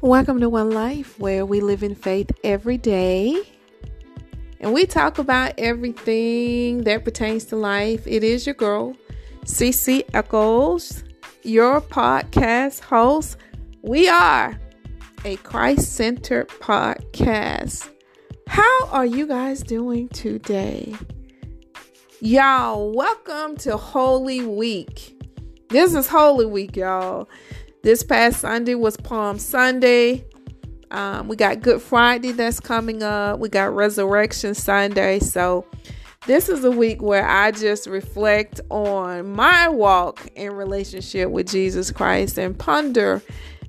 Welcome to One Life, where we live in faith every day. And we talk about everything that pertains to life. It is your girl, CC Eccles, your podcast host. We are a Christ centered podcast. How are you guys doing today? Y'all, welcome to Holy Week. This is Holy Week, y'all. This past Sunday was Palm Sunday. Um, we got Good Friday that's coming up. We got Resurrection Sunday. So, this is a week where I just reflect on my walk in relationship with Jesus Christ and ponder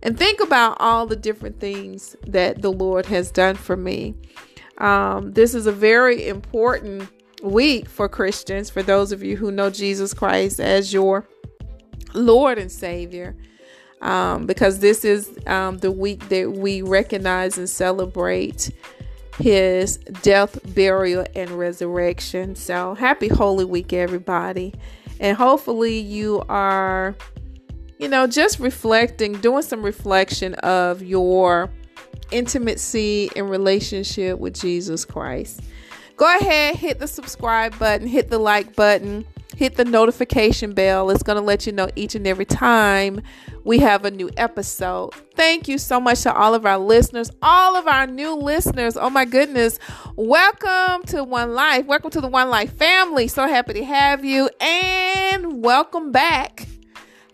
and think about all the different things that the Lord has done for me. Um, this is a very important week for Christians, for those of you who know Jesus Christ as your Lord and Savior um, because this is um, the week that we recognize and celebrate his death, burial, and resurrection. So, happy Holy Week, everybody. And hopefully, you are, you know, just reflecting, doing some reflection of your intimacy and relationship with Jesus Christ. Go ahead, hit the subscribe button, hit the like button hit the notification bell. It's going to let you know each and every time we have a new episode. Thank you so much to all of our listeners, all of our new listeners. Oh my goodness. Welcome to One Life. Welcome to the One Life family. So happy to have you. And welcome back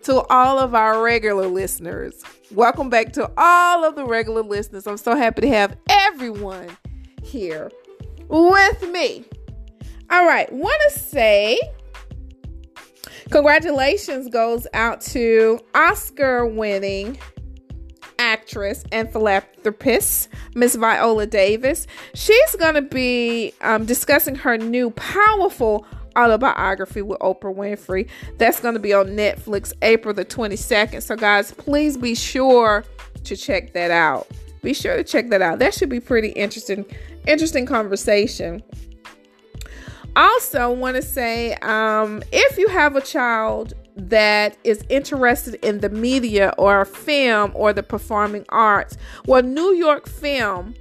to all of our regular listeners. Welcome back to all of the regular listeners. I'm so happy to have everyone here with me. All right, want to say Congratulations goes out to Oscar winning actress and philanthropist, Miss Viola Davis. She's going to be um, discussing her new powerful autobiography with Oprah Winfrey. That's going to be on Netflix April the 22nd. So, guys, please be sure to check that out. Be sure to check that out. That should be pretty interesting. Interesting conversation also want to say um, if you have a child that is interested in the media or film or the performing arts well new york film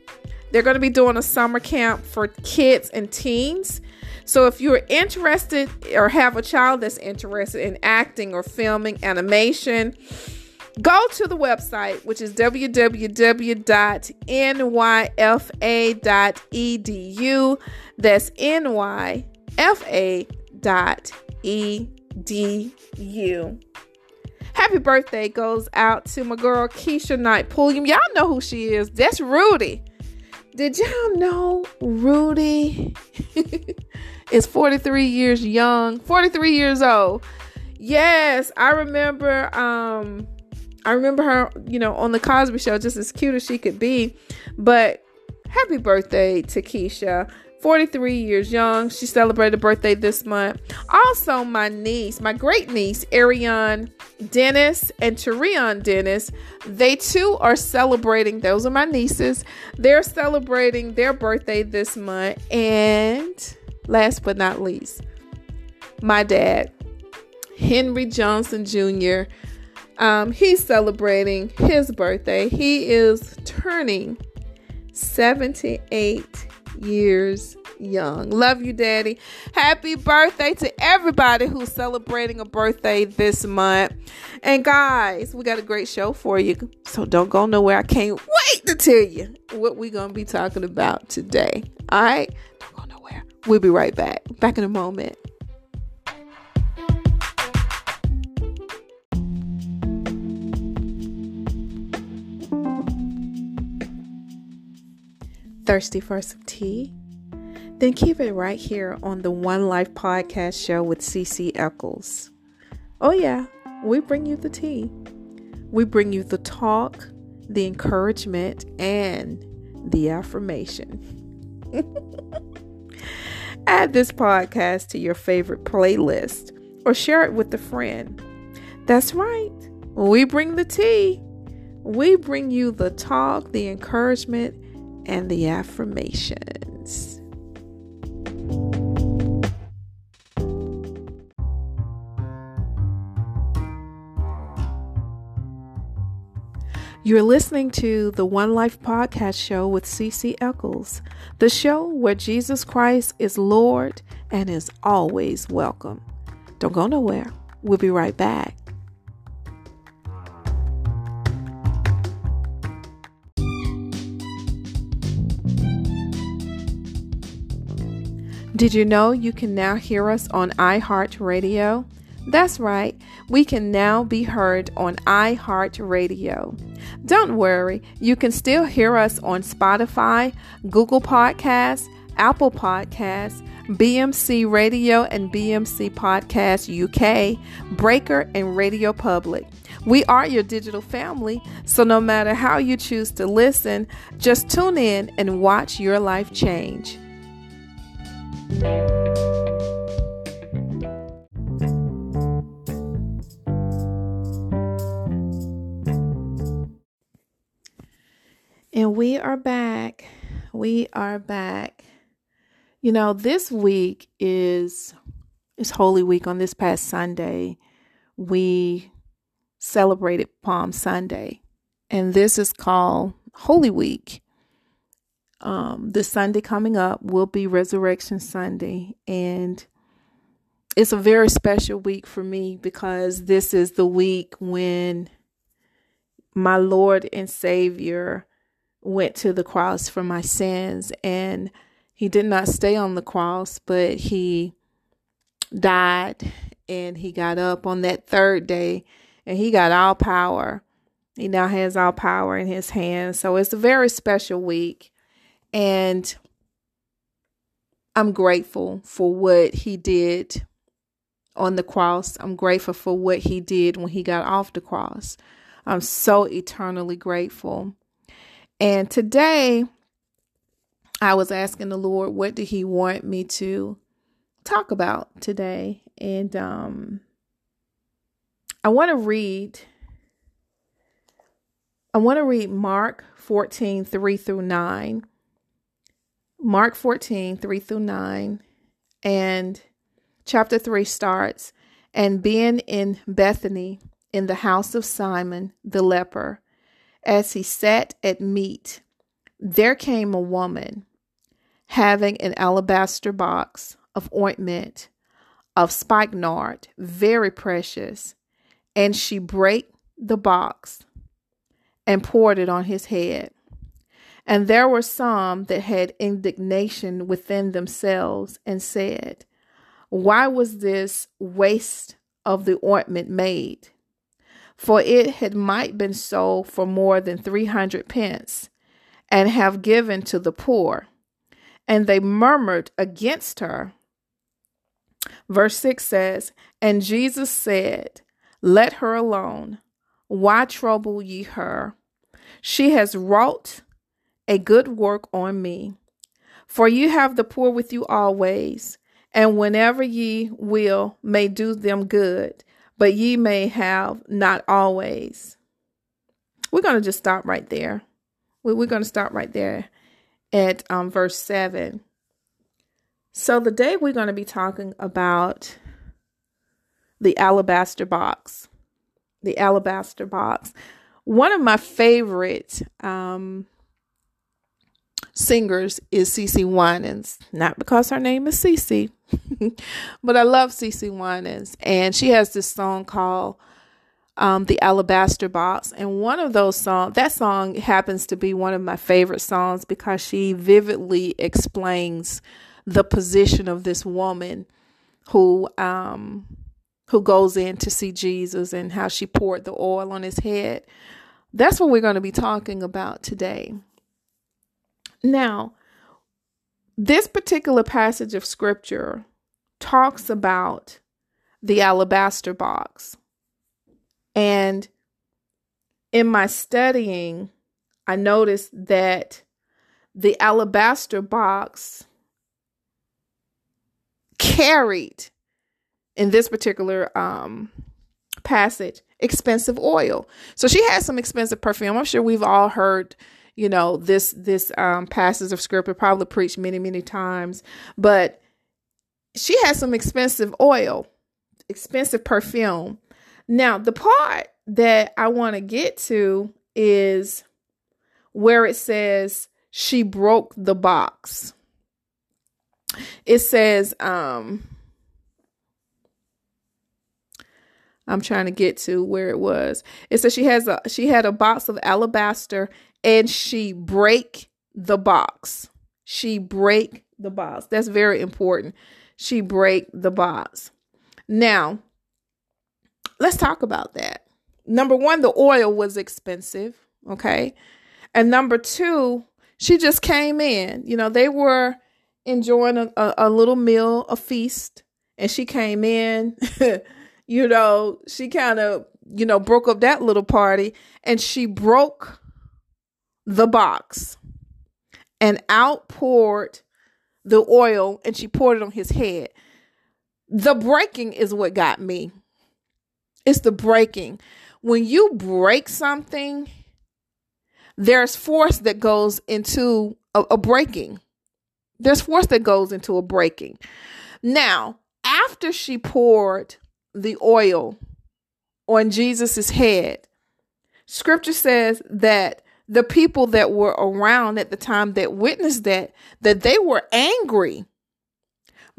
they're going to be doing a summer camp for kids and teens. So if you're interested or have a child that's interested in acting or filming animation go to the website which is www.nyfa.edu that's nyfa.edu. Happy birthday goes out to my girl Keshia Knight Pulliam. Y'all know who she is. That's Rudy. Did y'all know Rudy is 43 years young, 43 years old? Yes, I remember um I remember her, you know, on the Cosby show just as cute as she could be. But happy birthday to Keshia. 43 years young. She celebrated birthday this month. Also, my niece, my great niece, Ariane Dennis and Tarion Dennis, they too are celebrating. Those are my nieces. They're celebrating their birthday this month. And last but not least, my dad, Henry Johnson Jr., um, he's celebrating his birthday. He is turning 78 years young. Love you, Daddy. Happy birthday to everybody who's celebrating a birthday this month. And guys, we got a great show for you. So don't go nowhere. I can't wait to tell you what we're going to be talking about today. All right? Don't go nowhere. We'll be right back. Back in a moment. Thirsty for some tea? Then keep it right here on the One Life podcast show with CC Eccles. Oh, yeah, we bring you the tea. We bring you the talk, the encouragement, and the affirmation. Add this podcast to your favorite playlist or share it with a friend. That's right. We bring the tea. We bring you the talk, the encouragement, and the affirmations. You're listening to the One Life Podcast Show with Cece Eccles, the show where Jesus Christ is Lord and is always welcome. Don't go nowhere. We'll be right back. Did you know you can now hear us on iHeartRadio? That's right, we can now be heard on iHeartRadio. Don't worry, you can still hear us on Spotify, Google Podcasts, Apple Podcasts, BMC Radio and BMC Podcast UK, Breaker, and Radio Public. We are your digital family, so no matter how you choose to listen, just tune in and watch your life change. And we are back. We are back. You know, this week is is Holy Week on this past Sunday. We celebrated Palm Sunday. And this is called Holy Week. Um, the Sunday coming up will be Resurrection Sunday. And it's a very special week for me because this is the week when my Lord and Savior went to the cross for my sins and he did not stay on the cross but he died and he got up on that third day and he got all power he now has all power in his hands so it's a very special week and i'm grateful for what he did on the cross i'm grateful for what he did when he got off the cross i'm so eternally grateful and today I was asking the Lord, what did He want me to talk about today? And um, I want to read. I want to read Mark 14, 3 through 9. Mark 14, 3 through 9. And chapter 3 starts, and being in Bethany in the house of Simon the leper, as he sat at meat, there came a woman having an alabaster box of ointment of spikenard, very precious, and she brake the box and poured it on his head. And there were some that had indignation within themselves and said, Why was this waste of the ointment made? for it had might been sold for more than three hundred pence, and have given to the poor. And they murmured against her. Verse 6 says, And Jesus said, Let her alone. Why trouble ye her? She has wrought a good work on me. For you have the poor with you always, and whenever ye will may do them good, but ye may have not always. We're going to just stop right there. We're going to stop right there at um, verse 7. So, the day we're going to be talking about the alabaster box. The alabaster box. One of my favorite um, singers is CeCe Winans, not because her name is CeCe, but I love CeCe Winans, and she has this song called um, "The Alabaster Box," and one of those songs, that song happens to be one of my favorite songs because she vividly explains the position of this woman who um, who goes in to see Jesus and how she poured the oil on his head. That's what we're going to be talking about today. Now, this particular passage of scripture talks about the alabaster box. And in my studying, I noticed that the alabaster box carried in this particular um, passage expensive oil. So she had some expensive perfume. I'm sure we've all heard you know this this um passage of scripture probably preached many many times but she has some expensive oil expensive perfume now the part that i want to get to is where it says she broke the box. It says, um, I'm trying to get to where it was. It says she has a she had a box of alabaster and she break the box. She break the box. That's very important. She break the box. Now, let's talk about that. Number one, the oil was expensive. Okay. And number two, she just came in. You know, they were enjoying a, a, a little meal, a feast, and she came in. you know, she kind of, you know, broke up that little party and she broke the box and out poured the oil and she poured it on his head. The breaking is what got me. It's the breaking. When you break something, there's force that goes into a, a breaking. There's force that goes into a breaking. Now, after she poured the oil on Jesus's head, scripture says that the people that were around at the time that witnessed that that they were angry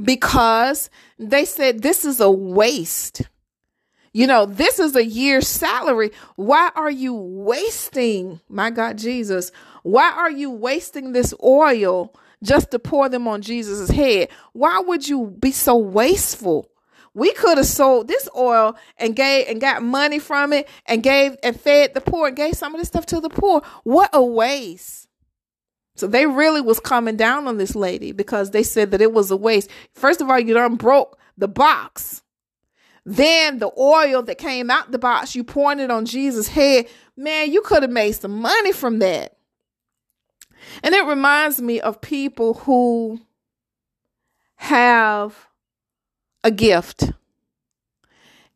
because they said this is a waste. You know this is a year's salary. Why are you wasting my god jesus why are you wasting this oil just to pour them on jesus' head? Why would you be so wasteful we could have sold this oil and gave and got money from it and gave and fed the poor and gave some of this stuff to the poor. What a waste. So they really was coming down on this lady because they said that it was a waste. First of all, you done broke the box. Then the oil that came out the box, you pointed on Jesus' head. Man, you could have made some money from that. And it reminds me of people who have a gift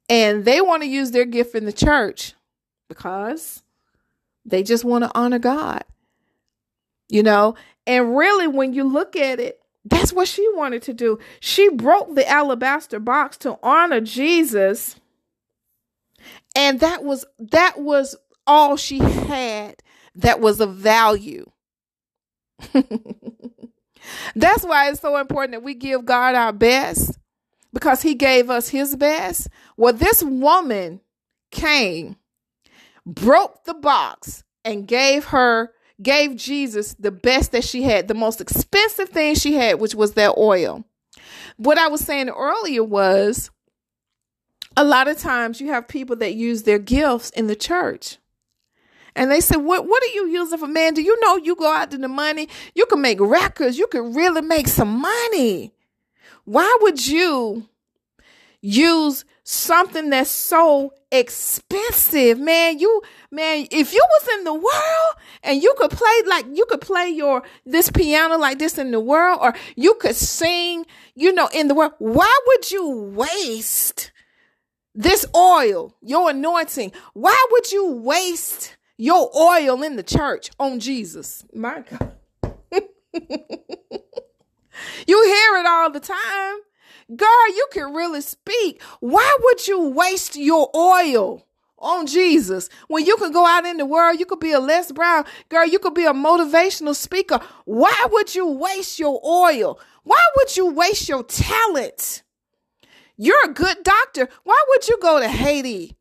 and they want to use their gift in the church because they just want to honor God. You know, and really, when you look at it, that's what she wanted to do. She broke the alabaster box to honor Jesus. And that was that was all she had that was of value. That's why it's so important that we give God our best because he gave us his best. Well, this woman came, broke the box, and gave her, gave Jesus the best that she had, the most expensive thing she had, which was that oil. What I was saying earlier was a lot of times you have people that use their gifts in the church. And they said, What what are you using for man? Do you know you go out to the money? You can make records, you can really make some money. Why would you use something that's so expensive, man? You man, if you was in the world and you could play like you could play your this piano like this in the world, or you could sing, you know, in the world, why would you waste this oil, your anointing? Why would you waste your oil in the church on Jesus? My God. You hear it all the time. Girl, you can really speak. Why would you waste your oil on Jesus when you can go out in the world? You could be a Les Brown. Girl, you could be a motivational speaker. Why would you waste your oil? Why would you waste your talent? You're a good doctor. Why would you go to Haiti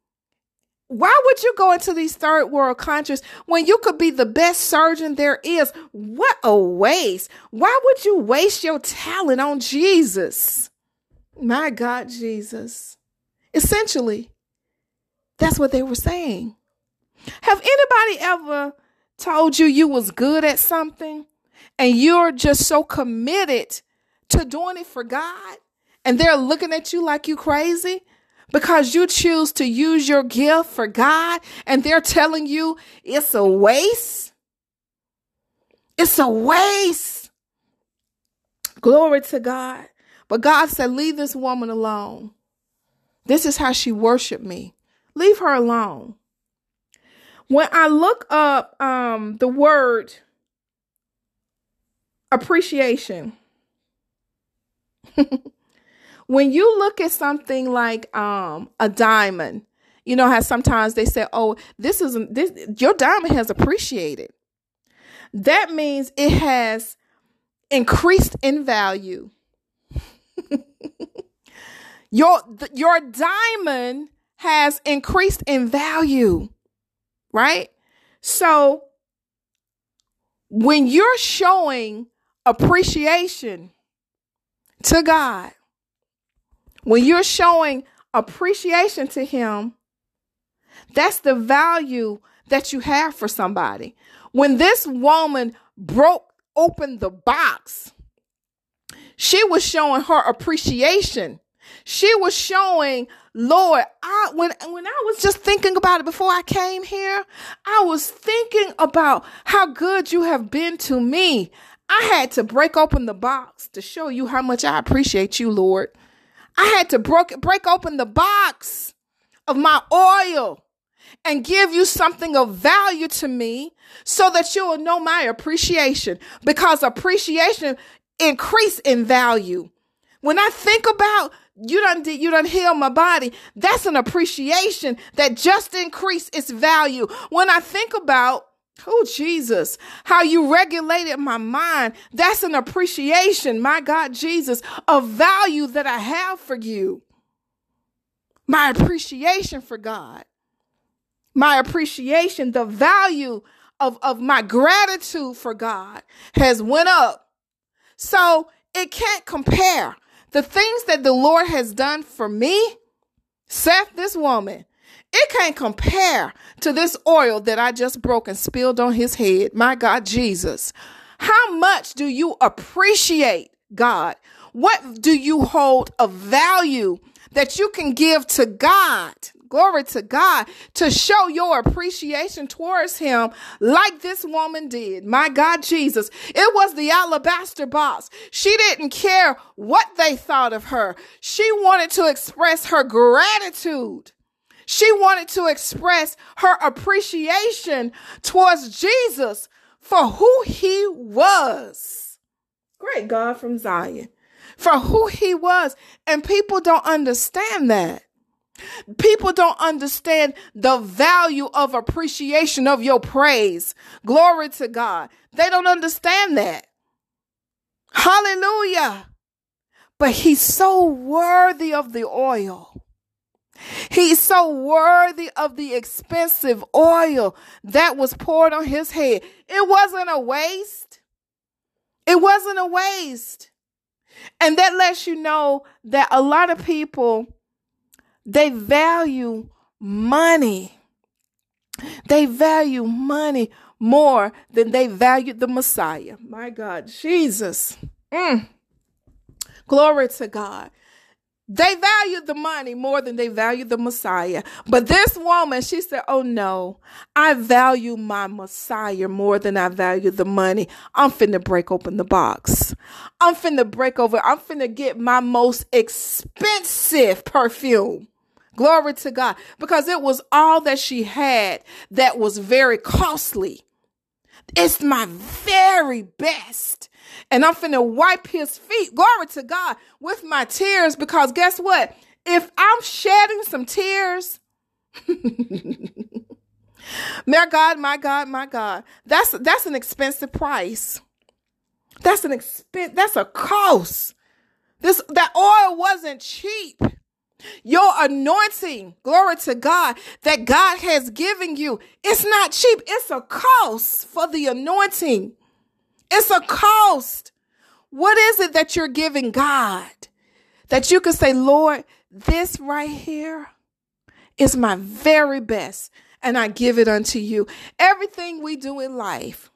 why would you go into these third world countries when you could be the best surgeon there is? What a waste. Why would you waste your talent on Jesus? My God, Jesus. Essentially, that's what they were saying. Have anybody ever told you you was good at something and you're just so committed to doing it for God and they're looking at you like you crazy? Because you choose to use your gift for God and they're telling you it's a waste. It's a waste. Glory to God. But God said, Leave this woman alone. This is how she worshiped me. Leave her alone. When I look up um, the word appreciation, when you look at something like um, a diamond You know how sometimes they say, "Oh, this isn't this your diamond has appreciated." That means it has increased in value. your your diamond has increased in value. Right? So when you're showing appreciation to God, when you're showing appreciation to Him, that's the value that you have for somebody. When this woman broke open the box, she was showing her appreciation. She was showing, Lord, I when when I was just thinking about it before I came here, I was thinking about how good you have been to me. I had to break open the box to show you how much I appreciate you, Lord. I had to break, break open the box of my oil and give you something of value to me so that you will know my appreciation because appreciation increase in value. When I think about you done you done heal my body, that's an appreciation that just increase its value. When I think about Oh, Jesus, how you regulated my mind. That's an appreciation, my God, Jesus, of value that I have for you. My appreciation for God, my appreciation, the value of, of my gratitude for God has went up. So it can't compare. The things that the Lord has done for me, Seth, this woman, it can't compare to this oil that I just broke and spilled on his head. My God, Jesus. How much do you appreciate God? What do you hold of value that you can give to God? Glory to God to show your appreciation towards Him, like this woman did. My God, Jesus. It was the alabaster box. She didn't care what they thought of her, she wanted to express her gratitude she wanted to express her appreciation towards Jesus for who he was. Great God from Zion. For who he was. And people don't understand that. People don't understand the value of appreciation of your praise. Glory to God. They don't understand that. Hallelujah. But he's so worthy of the oil. He's so worthy of the expensive oil that was poured on his head. It wasn't a waste. It wasn't a waste. And that lets you know that a lot of people they value money. They value money more than they valued the Messiah. My God, Jesus. Mm. Glory to God. They valued the money more than they valued the Messiah. But this woman, she said, Oh no, I value my Messiah more than I value the money. I'm finna break open the box. I'm finna break over. I'm finna get my most expensive perfume. Glory to God. Because it was all that she had that was very costly. It's my very best. And I'm finna wipe his feet, glory to God, with my tears because guess what? If I'm shedding some tears, my God, my God, my God, that's that's an expensive price. That's an expense. That's a cost. This that oil wasn't cheap. Your anointing, glory to God, that God has given you, it's not cheap. It's a cost for the anointing. It's a cost. What is it that you're giving God that you can say, Lord, this right here is my very best, and I give it unto you? Everything we do in life,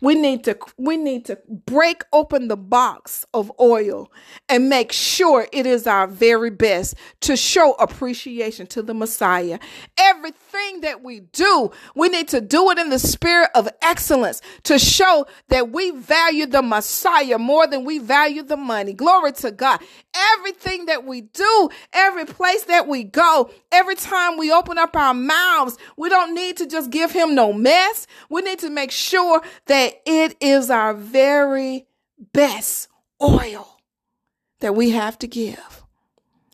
we need to we need to break open the box of oil and make sure it is our very best to show appreciation to the Messiah. Everything that we do, we need to do it in the spirit of excellence to show that we value the Messiah more than we value the money. Glory to God. Everything that we do, every place that we go, every time we open up our mouths, we don't need to just give him no mess. We need to make sure that it is our very best oil that we have to give.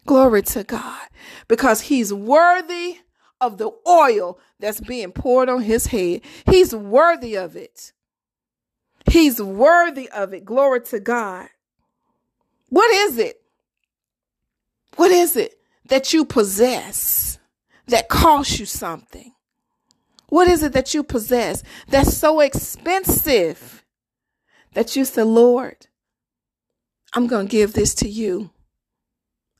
Glory to God because he's worthy of the oil that's being poured on his head. He's worthy of it. He's worthy of it. Glory to God. What is it? What is it that you possess that costs you something? What is it that you possess that's so expensive that you say, Lord, I'm going to give this to you?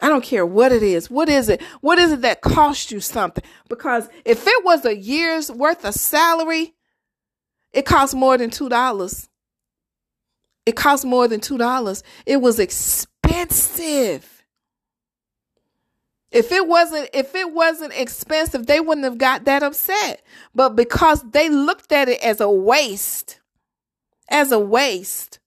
I don't care what it is. What is it? What is it that cost you something? Because if it was a year's worth of salary, it cost more than $2. It cost more than $2. It was expensive. If it wasn't if it wasn't expensive, they wouldn't have got that upset. But because they looked at it as a waste, as a waste,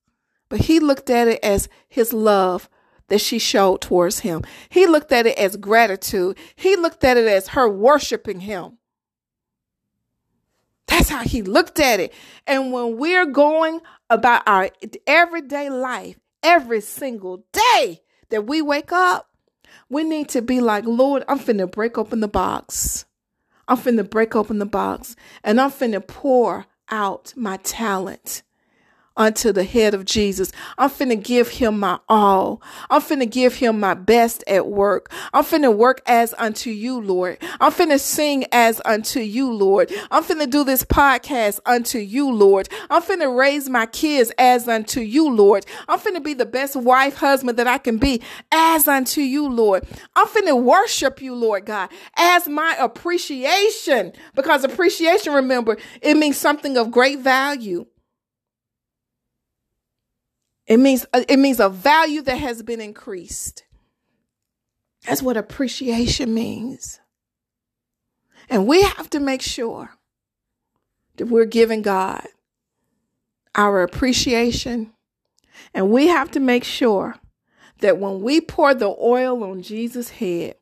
but he looked at it as his love that she showed towards him. He looked at it as gratitude. He looked at it as her worshiping him. That's how he looked at it. And when we're going about our everyday life, every single day that we wake up, we need to be like, Lord, I'm finna break open the box. I'm finna break open the box and I'm finna pour out my talent unto the head of Jesus. I'm finna give him my all. I'm finna give him my best at work. I'm finna work as unto you, Lord. I'm finna sing as unto you, Lord. I'm finna do this podcast unto you, Lord. I'm finna raise my kids as unto you, Lord. I'm finna be the best wife, husband that I can be as unto you, Lord. I'm finna worship you, Lord God, as my appreciation because appreciation, remember, it means something of great value. It means uh, it means a value that has been increased. That's what appreciation means. And we have to make sure that we're giving God our appreciation. And we have to make sure that when we pour the oil on Jesus' head,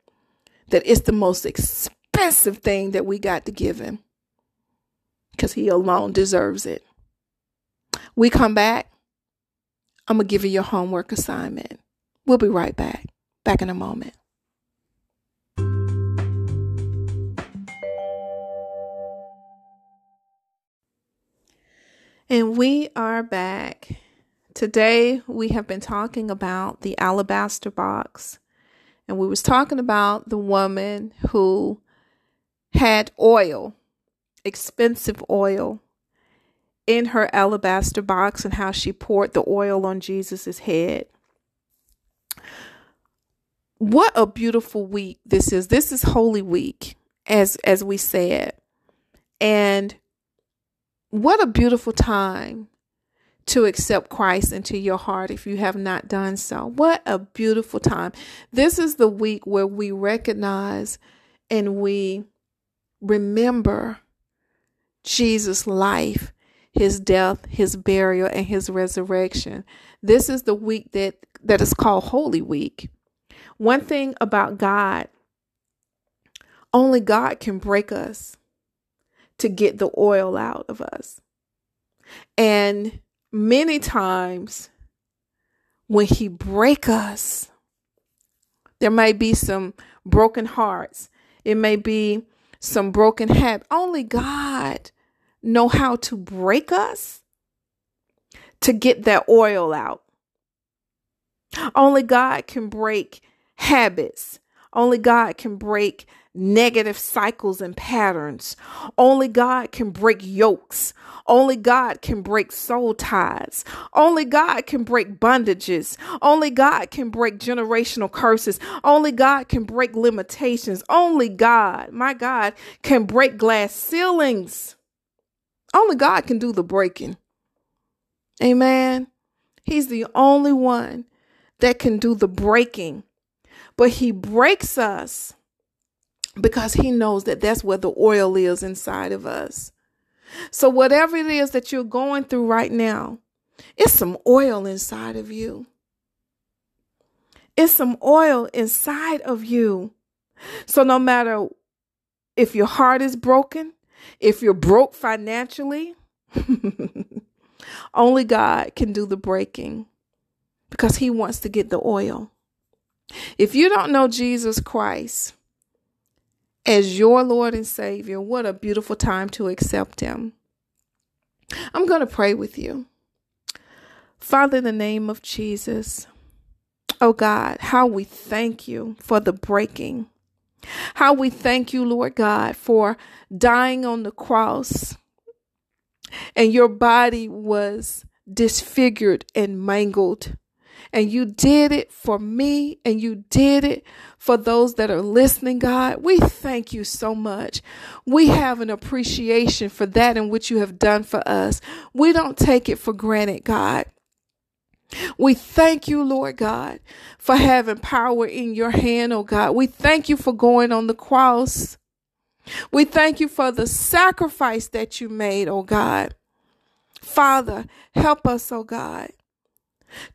that it's the most expensive thing that we got to give him because he alone deserves it. We come back I'm going to give you your homework assignment. We'll be right back. Back in a moment. And we are back. Today we have been talking about the alabaster box. And we was talking about the woman who had oil, expensive oil in her alabaster box and how she poured the oil on Jesus's head. What a beautiful week this is. This is Holy Week, as as we said. And what a beautiful time to accept Christ into your heart if you have not done so. What a beautiful time. This is the week where we recognize and we remember Jesus' life his death, his burial, and his resurrection. This is the week that, that is called Holy Week. One thing about God, only God can break us to get the oil out of us. And many times when he break us, there may be some broken hearts. It may be some broken habits. Only God know how to break us to get that oil out. Only God can break habits. Only God can break negative cycles and patterns. Only God can break yokes. Only God can break soul ties. Only God can break bondages. Only God can break generational curses. Only God can break limitations. Only God, my God, can break glass ceilings. Only God can do the breaking. Amen. He's the only one that can do the breaking. But he breaks us because he knows that that's where the oil is inside of us. So, whatever it is that you're going through right now, it's some oil inside of you. It's some oil inside of you. So, no matter if your heart is broken, if you're broke financially, only God can do the breaking because He wants to get the oil. If you don't know Jesus Christ as your Lord and Savior, what a beautiful time to accept Him. I'm going to pray with you. Father, in the name of Jesus, oh God, how we thank you for the breaking. How we thank you, Lord God, for dying on the cross and your body was disfigured and mangled. And you did it for me and you did it for those that are listening, God. We thank you so much. We have an appreciation for that and what you have done for us. We don't take it for granted, God. We thank you, Lord God, for having power in your hand, oh God. We thank you for going on the cross. We thank you for the sacrifice that you made, oh God. Father, help us, oh God,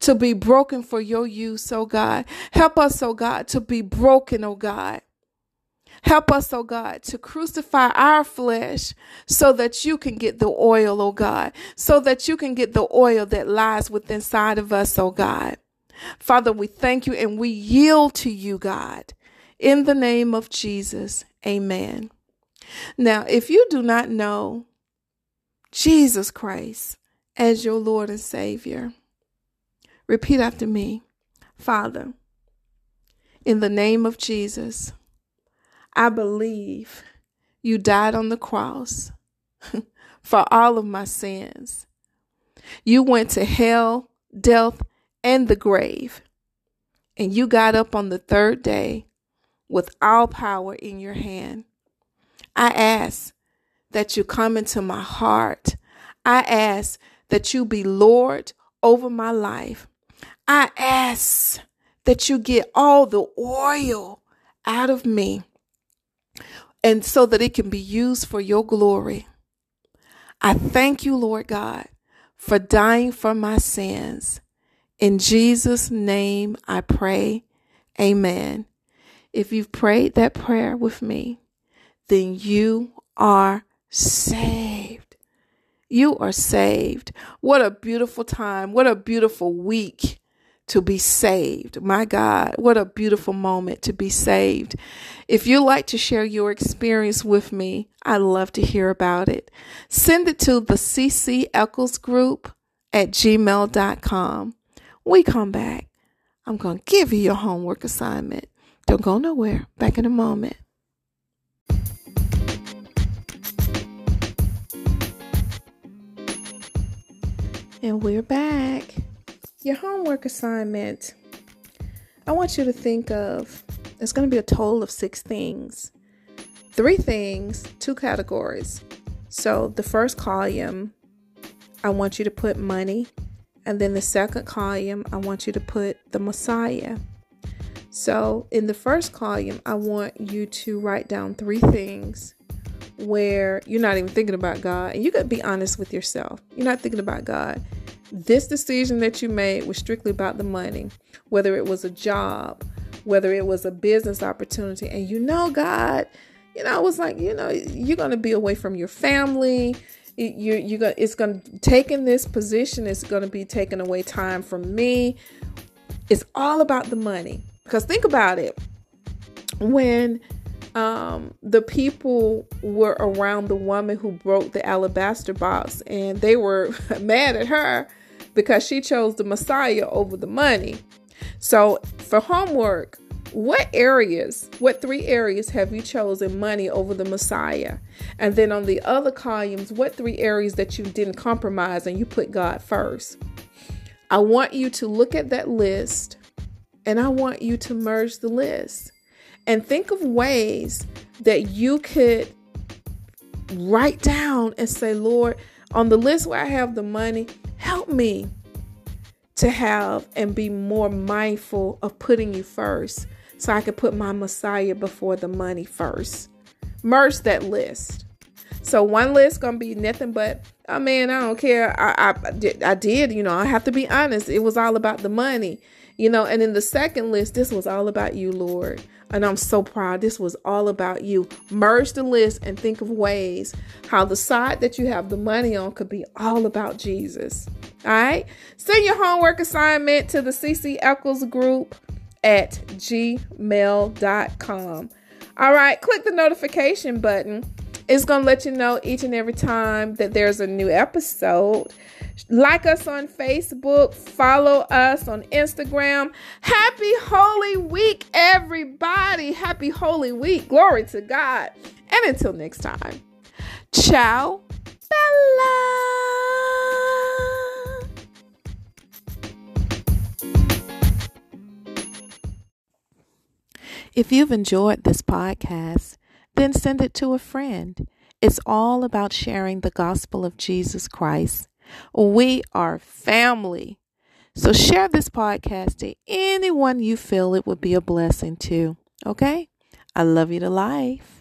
to be broken for your use, oh God. Help us, oh God, to be broken, oh God. Help us, oh God, to crucify our flesh so that you can get the oil, oh God, so that you can get the oil that lies within inside of us, oh God. Father, we thank you and we yield to you, God. In the name of Jesus, amen. Now, if you do not know Jesus Christ as your Lord and Savior, repeat after me Father, in the name of Jesus, I believe you died on the cross for all of my sins. You went to hell, death, and the grave, and you got up on the third day with all power in your hand. I ask that you come into my heart. I ask that you be Lord over my life. I ask that you get all the oil out of me and so that it can be used for your glory. I thank you, Lord God, for dying for my sins. In Jesus' name I pray. Amen. If you've prayed that prayer with me, then you are saved. You are saved. What a beautiful time. What a beautiful week to be saved. My God, what a beautiful moment to be saved. If you'd like to share your experience with me, I'd love to hear about it. Send it to the CC Eccles group at gmail.com. We come back. I'm going to give you your homework assignment. Don't go nowhere. Back in a moment. And we're back your homework assignment, I want you to think of it's going to be a total of six things. Three things, two categories. So the first column, I want you to put money. And then the second column, I want you to put the Messiah. So in the first column, I want you to write down three things where you're not even thinking about God. And you got to be honest with yourself. You're not thinking about God this decision that you made was strictly about the money, whether it was a job, whether it was a business opportunity, and you know, God, you know, I was like, you know, you're gonna be away from your family. You you're going it's gonna taking this position is gonna be taking away time from me. It's all about the money because think about it. When um, the people were around the woman who broke the alabaster box and they were mad at her because she chose the Messiah over the money. So, for homework, what areas, what three areas have you chosen money over the Messiah? And then on the other columns, what three areas that you didn't compromise and you put God first? I want you to look at that list and I want you to merge the list and think of ways that you could write down and say, Lord, on the list where I have the money, help me to have and be more mindful of putting you first so I can put my Messiah before the money first. Merge that list. So one list gonna be nothing but, oh man, I don't care. I, I did, I did, you know. I have to be honest. It was all about the money, you know. And in the second list, this was all about you, Lord. And I'm so proud. This was all about you. Merge the list and think of ways how the side that you have the money on could be all about Jesus. All right. Send your homework assignment to the CC Eccles group at gmail.com. All right, click the notification button. It's going to let you know each and every time that there's a new episode. Like us on Facebook, follow us on Instagram. Happy Holy Week, everybody. Happy Holy Week. Glory to God. And until next time, ciao, Bella. If you've enjoyed this podcast, then send it to a friend. It's all about sharing the gospel of Jesus Christ. We are family. So share this podcast to anyone you feel it would be a blessing to. Okay? I love you to life.